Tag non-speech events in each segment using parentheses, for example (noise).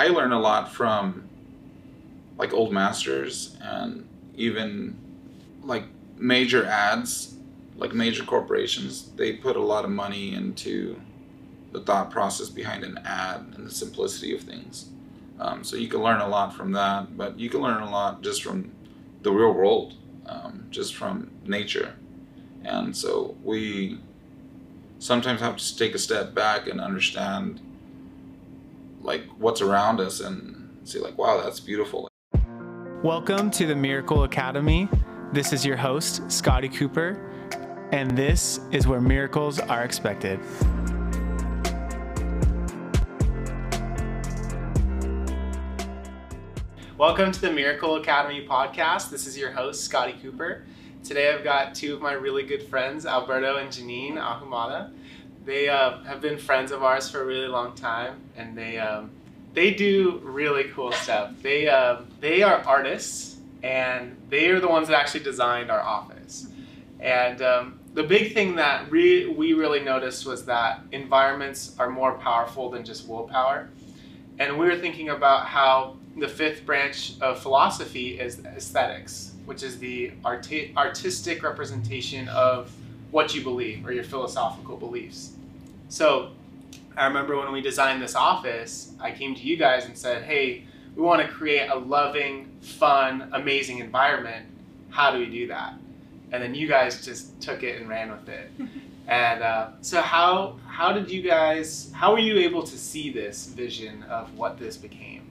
I learn a lot from like old masters and even like major ads, like major corporations. They put a lot of money into the thought process behind an ad and the simplicity of things. Um, so you can learn a lot from that, but you can learn a lot just from the real world, um, just from nature. And so we sometimes have to take a step back and understand like what's around us and see like wow that's beautiful. Welcome to the miracle academy. This is your host scotty cooper and this is where miracles are expected. Welcome to the miracle academy podcast. This is your host scotty cooper. Today i've got two of my really good friends alberto and Jennien ahumada they uh, have been friends of ours for a really long time, and they um, they do really cool stuff. They uh, they are artists, and they are the ones that actually designed our office. And um, the big thing that re- we really noticed was that environments are more powerful than just willpower. And we were thinking about how the fifth branch of philosophy is aesthetics, which is the arti- artistic representation of what you believe or your philosophical beliefs. So I remember when we designed this office, I came to you guys and said, hey, we want to create a loving, fun, amazing environment. How do we do that? And then you guys just took it and ran with it. (laughs) and uh, so how how did you guys how were you able to see this vision of what this became?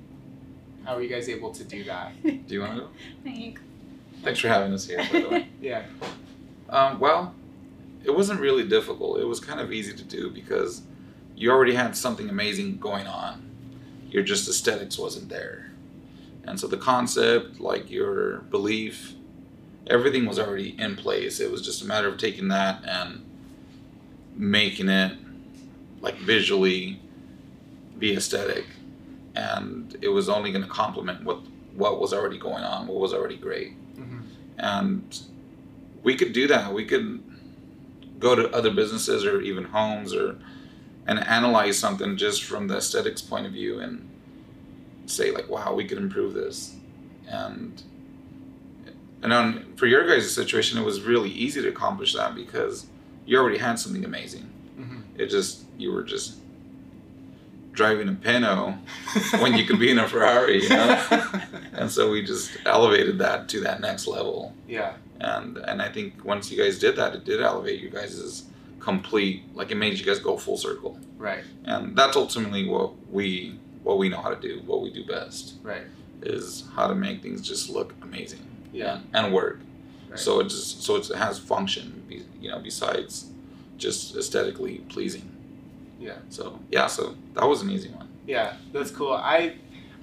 How were you guys able to do that? Do you want to go? (laughs) Thanks for having us here, by the way. (laughs) yeah. Um, well, it wasn't really difficult. It was kind of easy to do because you already had something amazing going on. Your just aesthetics wasn't there. And so the concept, like your belief, everything was already in place. It was just a matter of taking that and making it like visually be aesthetic. And it was only going to complement what what was already going on, what was already great. Mm-hmm. And we could do that. We could go to other businesses or even homes or and analyze something just from the aesthetics point of view and say like wow we could improve this and and on for your guys' situation it was really easy to accomplish that because you already had something amazing mm-hmm. it just you were just driving a Pinto when you could be in a Ferrari, you know? (laughs) and so we just elevated that to that next level. Yeah and and I think once you guys did that, it did elevate you guys' complete like it made you guys go full circle. Right. And that's ultimately what we what we know how to do, what we do best. Right. Is how to make things just look amazing. Yeah. And, and work. Right. So it just so it has function, you know, besides just aesthetically pleasing. Yeah. So yeah, so that was an easy one. Yeah, that's cool. I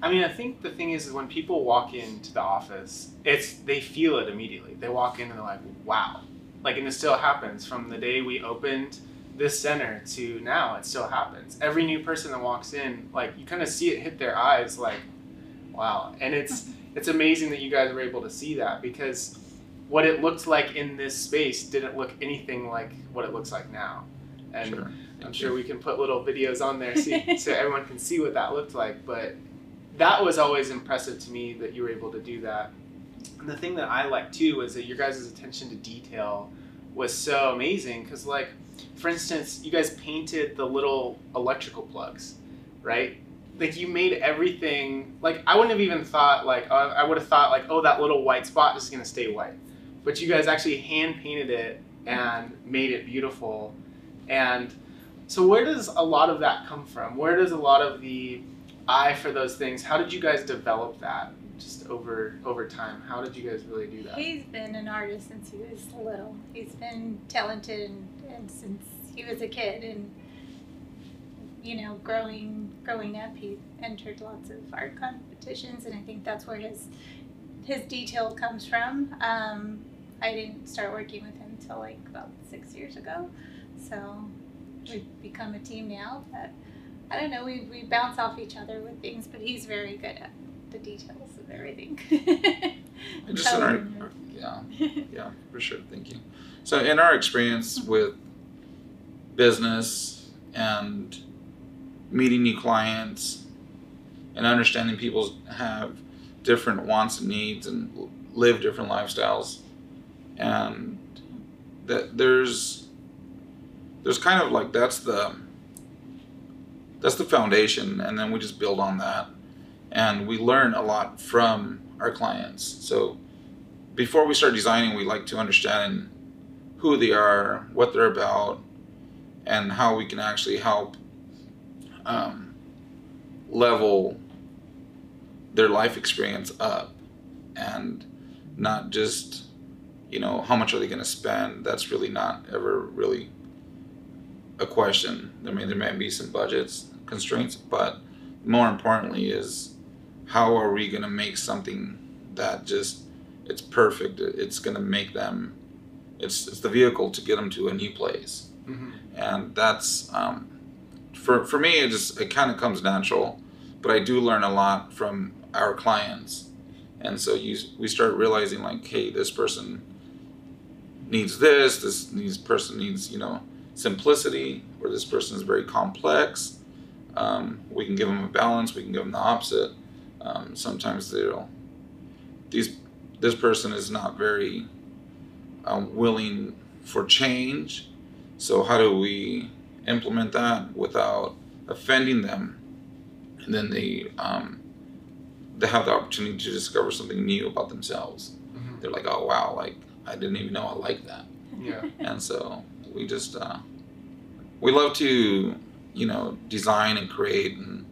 I mean, I think the thing is, is when people walk into the office, it's they feel it immediately. They walk in and they're like, "Wow!" Like, and it still happens from the day we opened this center to now. It still happens. Every new person that walks in, like, you kind of see it hit their eyes, like, "Wow!" And it's (laughs) it's amazing that you guys were able to see that because what it looked like in this space didn't look anything like what it looks like now. And sure. I'm sure we can put little videos on there so, so (laughs) everyone can see what that looked like. But that was always impressive to me that you were able to do that. And the thing that I like too was that your guys' attention to detail was so amazing because, like, for instance, you guys painted the little electrical plugs, right? Like you made everything like I wouldn't have even thought like uh, I would have thought like oh that little white spot is gonna stay white, but you guys actually hand painted it and made it beautiful, and so where does a lot of that come from? Where does a lot of the eye for those things. How did you guys develop that? Just over over time, how did you guys really do that? He's been an artist since he was little. He's been talented and, and since he was a kid, and you know, growing growing up, he entered lots of art competitions, and I think that's where his his detail comes from. Um, I didn't start working with him until like about six years ago, so we've become a team now. But I don't know, we, we bounce off each other with things, but he's very good at the details of everything. (laughs) just in our, yeah, yeah, for sure. Thank you. So, in our experience mm-hmm. with business and meeting new clients and understanding people have different wants and needs and live different lifestyles, and that there's there's kind of like that's the that's the foundation, and then we just build on that, and we learn a lot from our clients. So before we start designing, we like to understand who they are, what they're about, and how we can actually help um, level their life experience up. And not just you know how much are they going to spend? That's really not ever really a question. I mean there may be some budgets constraints but more importantly is how are we going to make something that just it's perfect it's going to make them it's, it's the vehicle to get them to a new place. Mm-hmm. and that's um, for for me it just it kind of comes natural but i do learn a lot from our clients. And so you we start realizing like hey this person needs this this needs person needs you know simplicity or this person is very complex um, we can give them a balance we can give them the opposite um, sometimes they'll these this person is not very um, willing for change so how do we implement that without offending them? And then they um, they have the opportunity to discover something new about themselves. Mhm. They're like, oh wow, like I didn't even know I like that. Yeah. And so we just uh, we love to you know design and create and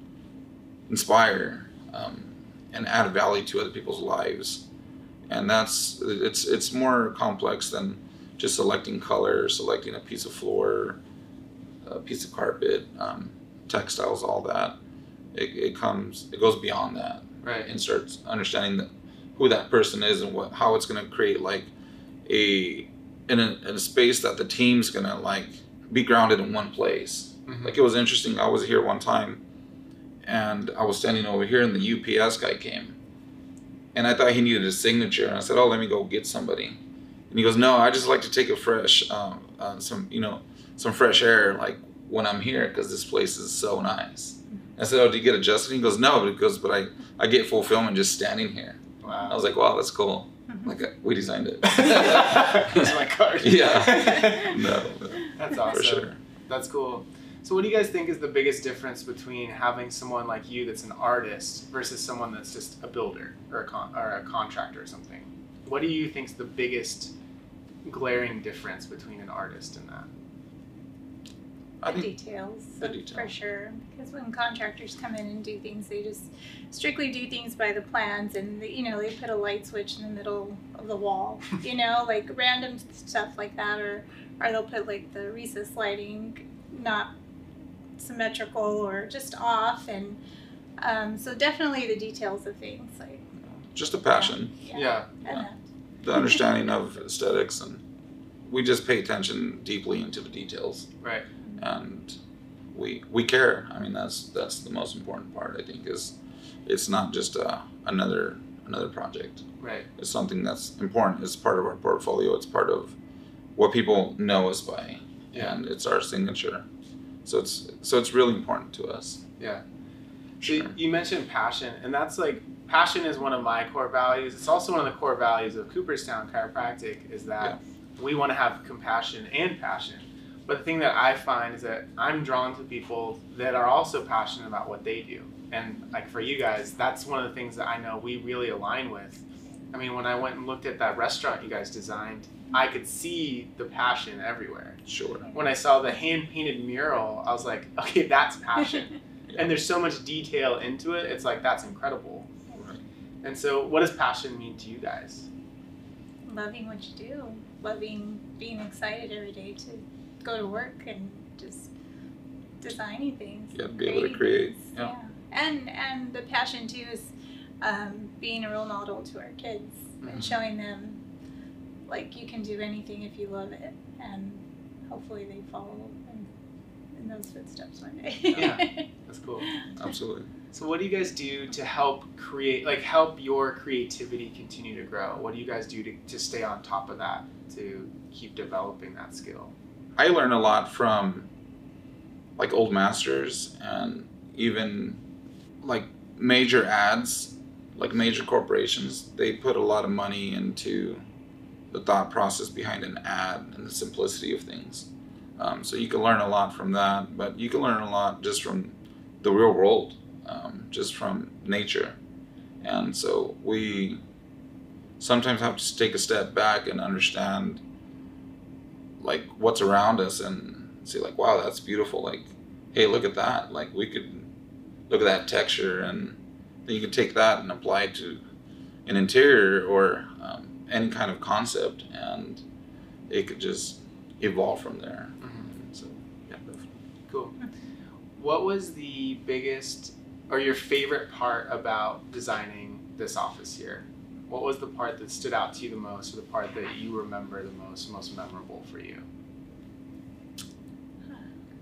inspire um, and add value to other people's lives. And that's it's it's more complex than just selecting color, selecting a piece of floor, a piece of carpet, um, textiles, all that. It, it comes, it goes beyond that Right. and starts understanding that, who that person is and what how it's going to create like a in, a in a space that the team's to like be grounded in one place. Mhm. Like it was interesting. I was here one time, and I was standing over here, and the UPS guy came, and I thought he needed a signature, and I said, "Oh, let me go get somebody." And he goes, "No, I just like to take a fresh, um, uh, some you know, some fresh air, like when I'm here, because this place is so nice." I said, "Oh, do you get adjusted?" He goes, "No, because but I I get fulfillment just standing here." I was like, "Wow, that's cool." Like uh, we designed it. (laughs) Here's my card. (laughs) Yeah. (laughs) no, no, That's awesome. for sure. That's cool. So, what do you guys think is the biggest difference between having someone like you that's an artist versus someone that's just a builder or a con- or a contractor or something? What do you think is the biggest glaring difference between an artist and that? I the think details, the for sure. Because when contractors come in and do things, they just strictly do things by the plans, and they, you know they put a light switch in the middle of the wall, (laughs) you know, like random stuff like that, or or they'll put like the recess lighting not symmetrical or just off, and um, so definitely the details of things, like just a passion. yeah, Yeah. and that. the understanding of aesthetics and we just pay attention deeply into the details Right. And we we care i mean that's that's the most important part i think is it's not just uh, another another project Right. it's something that's important it's part of our portfolio it's part of what people know us by Yeah. and it's our signature so it's so it's really important to us Yeah. Sure. So you mentioned passion, and that's like passion is one of my core values. It's also one of the core values of Cooperstown Chiropractic is that we want to have compassion and passion. But the thing that I find is that I'm drawn to people that are also passionate about what they do. And like for you guys, that's one of the things that I know we really align with. I mean, when I went and looked at that restaurant you guys designed, I could see the passion everywhere. sure When I saw the hand painted mural, I was like, (laughs) okay, that's passion (laughs) and there's so much detail into it. It's like that's incredible. Right. And so, what does passion mean to you guys? loving what you do, loving being excited every day to go to work and just designing things. Yeah, and be able to create, things. yeah. And and the passion too is um, being a role model to our kids Mhm. and showing them like you can do anything if you love it, and hopefully they follow in, in those footsteps one day. Yeah. That's (laughs) cool. absolutely So, what do you guys do to help create, like, help your creativity continue to grow? What do you guys do to, to stay on top of that, to keep developing that skill? I learn a lot from like old masters and even like major ads, like major corporations, they put a lot of money into the thought process behind an ad and the simplicity of things. Um, so you can learn a lot from that, but you can learn a lot just from the real world, um, just from nature. And so we sometimes have to take a step back and understand like what's around us and see like wow that's beautiful like hey look at that like we could look at that texture and then you can take that and apply it to an interior or um, any kind of concept and it could just evolve from there Mhm. so yeah definitely. Cool. What was the biggest or your favorite part about designing this office here? What was the part that stood out to you the most, or the part that you remember the most, most memorable for you?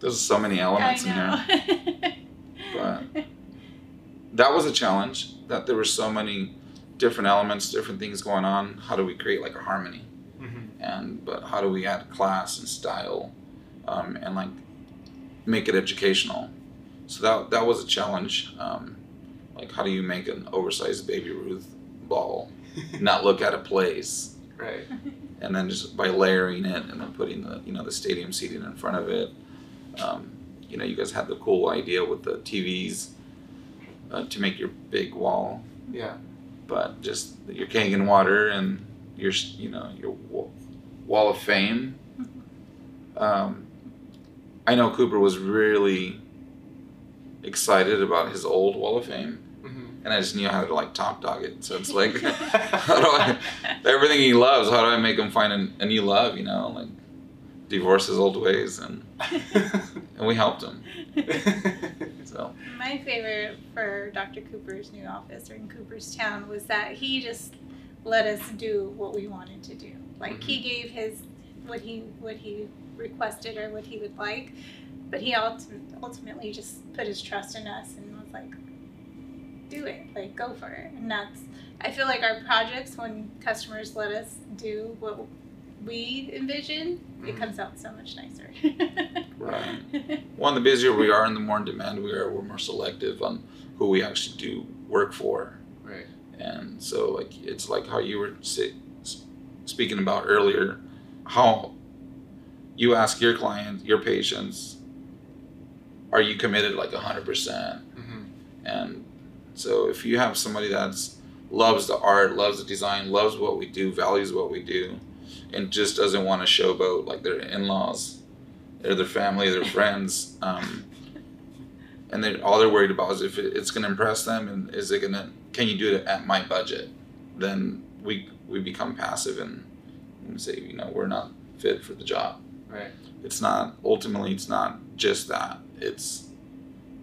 there's so many elements in here. But- that was a challenge that there were so many different elements different things going on. How do we create like a harmony? Mm-hmm. and but how do we add class and style um, and like make it educational? So that that was a challenge um, like how do you make an oversized baby ruth ball not look out of place Right. and then just by layering it and then putting the you know the stadium seating in front of it um, you know you guys had the cool idea with the tvs uh, to make your big wall Yeah. but just your Kangen water and your you know your wall of fame. Um, I know Cooper was really excited about his old wall of fame. And I just knew how to like top dog it. So it's like (laughs) how do I everything he loves? How do I make him find a, a new love? You know, like divorce his old ways, and (laughs) and we helped him. So My favorite for Dr. Cooper's new office or in Cooperstown was that he just let us do what we wanted to do. Like he mm-hmm. gave his what he what he requested or what he would like, but he ulti- ultimately just put his trust in us and was like, "Do it, like go for it." And that's I feel like our projects when customers let us do what we envision, it Mhm. comes out so much nicer. Right. (laughs) one, the busier we are and the more in demand we are, we're more selective on who we actually do work for. right. And so, like, it's like how you were say, speaking about earlier, how you ask your clients, your patients, are you committed like 100%? Mm-hmm. And so, if you have somebody that's loves the art, loves the design, loves what we do, values what we do, and just doesn't want to showboat like their in-laws, or their family, their (laughs) friends, um, and they all they're worried about is if it's going to impress them, and is it going to can you do it at my budget? Then we we become passive and we say you know we're not fit for the job. Right. It's not ultimately it's not just that. It's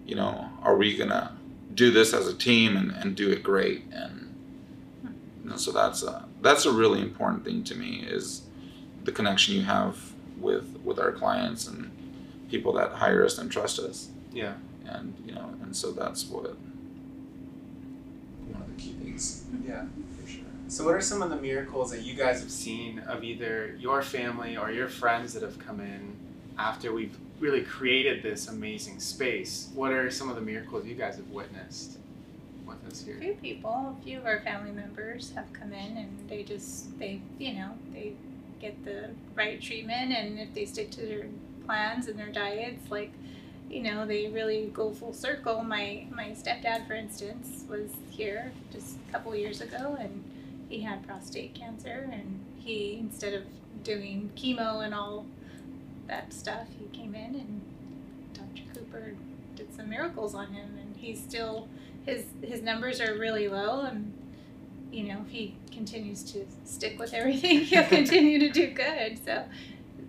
you know are we gonna do this as a team and, and do it great and you know, so that's a that's a really important thing to me is the connection you have with with our clients and people that hire us and trust us Yeah. and you know and so that's what one of the key things mm-hmm. Yeah, for sure. So, what are some of the miracles that you guys have seen of either your family or your friends that have come in after we've really created this amazing space? What are some of the miracles you guys have witnessed with us here? A few people, a few of our family members have come in and they just they you know they get the right treatment and if they stick to their plans and their diets like you know they really go full circle my my stepdad for instance was here just a couple years ago and he had prostate cancer and he instead of doing chemo and all that stuff. He came in and dr cooper did some miracles on him and he's still his his numbers are really low and you know if he continues to stick with everything (laughs) he'll continue to do good. So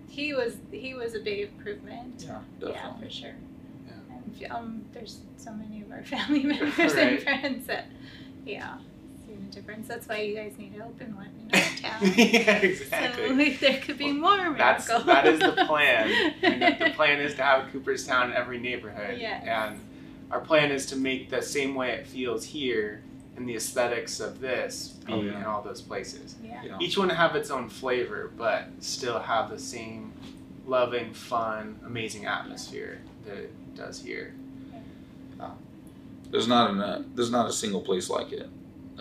he was he was a big improvement. Yeah yeah definitely. for sure. Yeah. and um there's so many of our (laughs) family members Right. and friends that yeah. seen a difference that's why you guys need to open one in our (laughs) town yeah, exactly. so like, there could be more miracles That's that is the plan. (laughs) And the- the plan is to have Cooperstown in every neighborhood. Yes. And our plan is to make the same way it feels here and the aesthetics of this oh, be Oh, yeah. in all those places. yeah yeah Each one have its own flavor, but still have the same loving, fun, amazing atmosphere that it does here. There's not a uh, there's not a single place like it.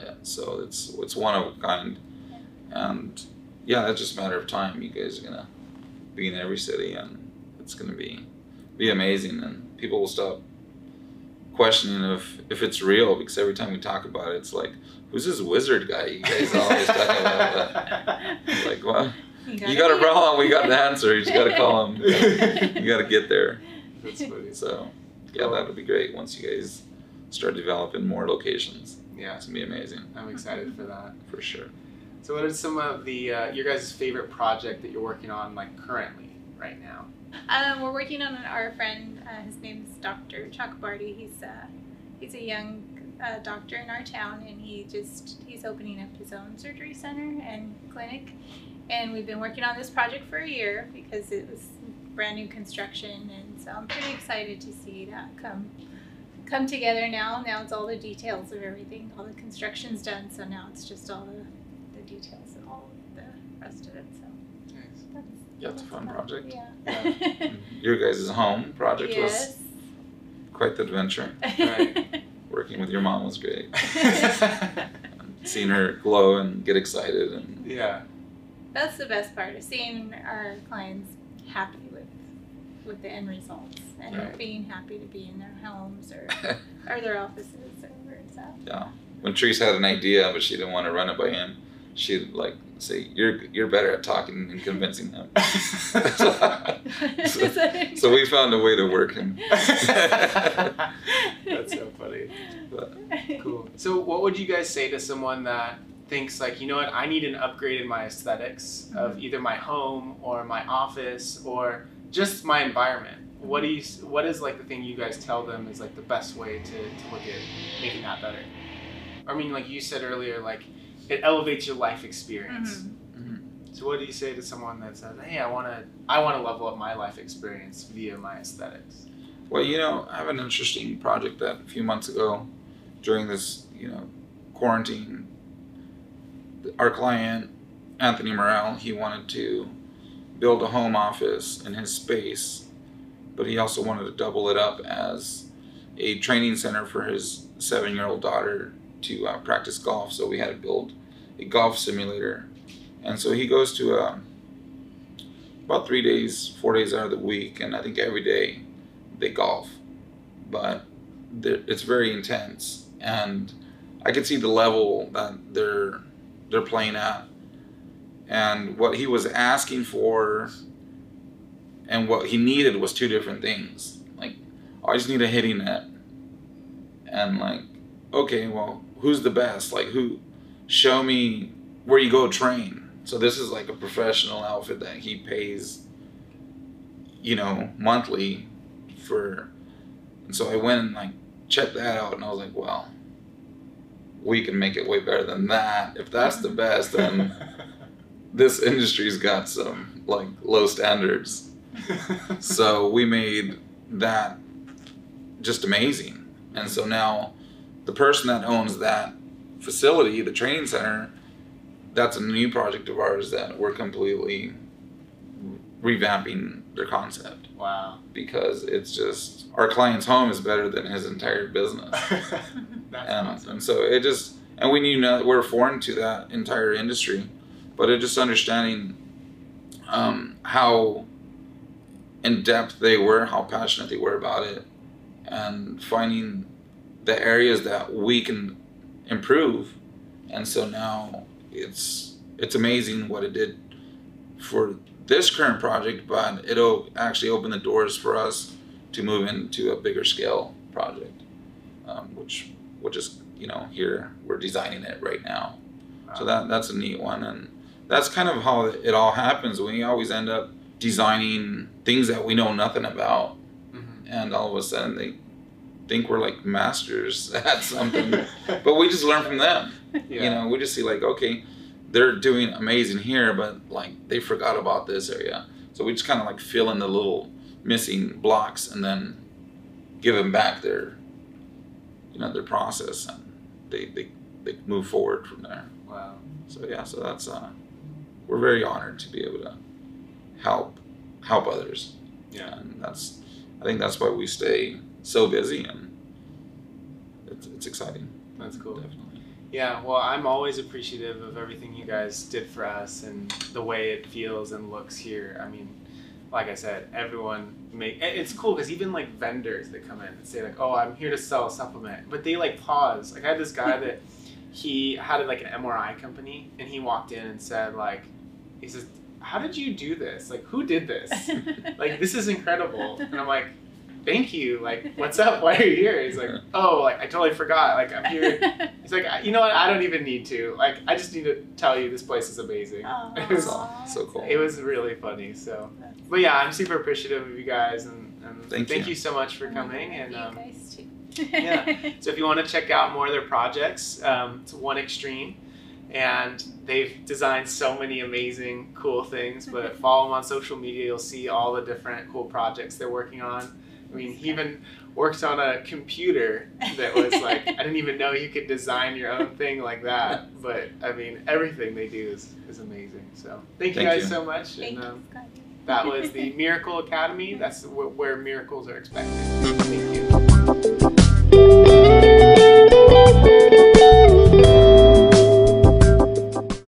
Yeah, so it's it's one of a kind, and yeah, it's just a matter of time. You guys are gonna be in every city, and it's gonna be be amazing, and people will stop questioning if if it's real because every time we talk about it, it's like, who's this wizard guy you guys always talking about? But, (laughs) like, well, you got a problem, we got the (laughs) answer. You just gotta call him. You gotta get there. That's funny. So, yeah, that'll be great once you guys start developing more locations. Yeah, It's gonna be amazing I'm excited for that. (laughs) for sure. So, what is some of the uh, your guys' favorite project that you're working on like currently right now? Um, we're working on our friend. Uh, his name's Dr. Chuck Barty. He's uh, he's a young uh, doctor in our town, and he just he's opening up his own surgery center and clinic. And we've been working on this project for a year because it was brand new construction, and so I'm pretty excited to see that come come together now. Now it's all the details of everything. All the construction's done, so now it's just all the, the details and all the rest of it. So Nice. that's Yeah, it's a fun project. Yeah. (laughs) Mm-hmm. Your guys' home project was quite the adventure. Right. (laughs) Working with your mom was great. (laughs) Seeing her glow and get excited and yeah. That's the best part of seeing our clients happy with with the end results and Right. being happy to be in their homes or, (laughs) or their offices or where it's at. yeah. When Therese had an idea but she didn't want to run it by him, she'd like say, You're you're better at talking and convincing him. (laughs) (laughs) so we found a way to work him. That's so funny. But Cool. So, what would you guys say to someone that thinks like, you know what, I need an upgrade in my aesthetics of mm-hmm. either my home or my office or just my environment? What do you? What is like the thing you guys tell them is like the best way to, to look at making that better? I mean, like you said earlier, like it elevates your life experience. Mhm. So, what do you say to someone that says, "Hey, I want to, I want to level up my life experience via my aesthetics"? Well, you know, I have an interesting project that a few months ago, during this, you know, quarantine, our client, Anthony Morel, he wanted to build a home office in his space, but he also wanted to double it up as a training center for his seven year old daughter to uh, practice golf. So we had to build a golf simulator. And so he goes to uh, about three days, four days out of the week, and I think every day they golf, but it's very intense, and I could see the level that they're they're playing at, and what he was asking for, and what he needed was two different things. Like, I just need a hitting net, and like, okay, well, who's the best? Like, who? Show me where you go train. So this is like a professional outfit that he pays, you know, monthly for and so I went and like checked that out and I was like, well, we can make it way better than that. If that's the best, then (laughs) this industry's got some like low standards. (laughs) So we made that just amazing. And so now the person that owns that facility, the training center, that's a new project of ours that we're completely revamping their concept wow. because it's just our client's home is better than his entire business. (laughs) And, awesome. and so it just and we knew that we're foreign to that entire industry, but it just understanding um, how in depth they were, how passionate they were about it, and finding the areas that we can improve. And so now it's it's amazing what it did for this current project, but it'll actually open the doors for us to move into a bigger scale project, um, which which is you know here we're designing it right now. So that that's a neat one, and that's kind of how it all happens. We always end up designing things that we know nothing about, Mhm. and all of a sudden they think we're like masters (laughs) at something, but we just learn from them. yeah. You know, we just see like, okay, they're doing amazing here, but like they forgot about this area. So we just kind of like fill in the little missing blocks and then give them back their, you know, their process, and they they, they move forward from there. Wow. So yeah, so that's uh, we're very honored to be able to help help others, Yeah. and that's I think that's why we stay so busy and it's, it's exciting. That's cool. Definitely. Yeah, well, I'm always appreciative of everything you guys did for us and the way it feels and looks here. I mean, like I said, everyone make it's cool because even like vendors that come in and say like, "Oh, I'm here to sell a supplement," but they like pause. Like I had this guy (laughs) that he had like an MRI company and he walked in and said like, he says, "How did you do this? Like, who did this? (laughs) like, this is incredible." And I'm like. Thank you. Like, what's up? Why are you here? He's like, oh, like I totally forgot. Like, I'm here (laughs) He's like, you know what? I don't even need to. Like, I just need to tell you this place is amazing. (laughs) It was, Aw. So cool. it was really funny. So, but yeah, I'm super appreciative of you guys, and, and Thank thank you. you so much for coming. And you um, guys too. yeah. so, if you want to check out more of their projects, um, it's One Extreme, and they've designed so many amazing, cool things. But (laughs) follow them on social media; you'll see all the different cool projects they're working on. I mean, he even worked on a computer that was (laughs) like I didn't even know you could design your own thing like that. But I mean, everything they do is, is amazing. So thank you Thank guys you. so much. Thank and you, um, that was the (laughs) Miracle Academy. That's wh- where miracles are expected. Thank you.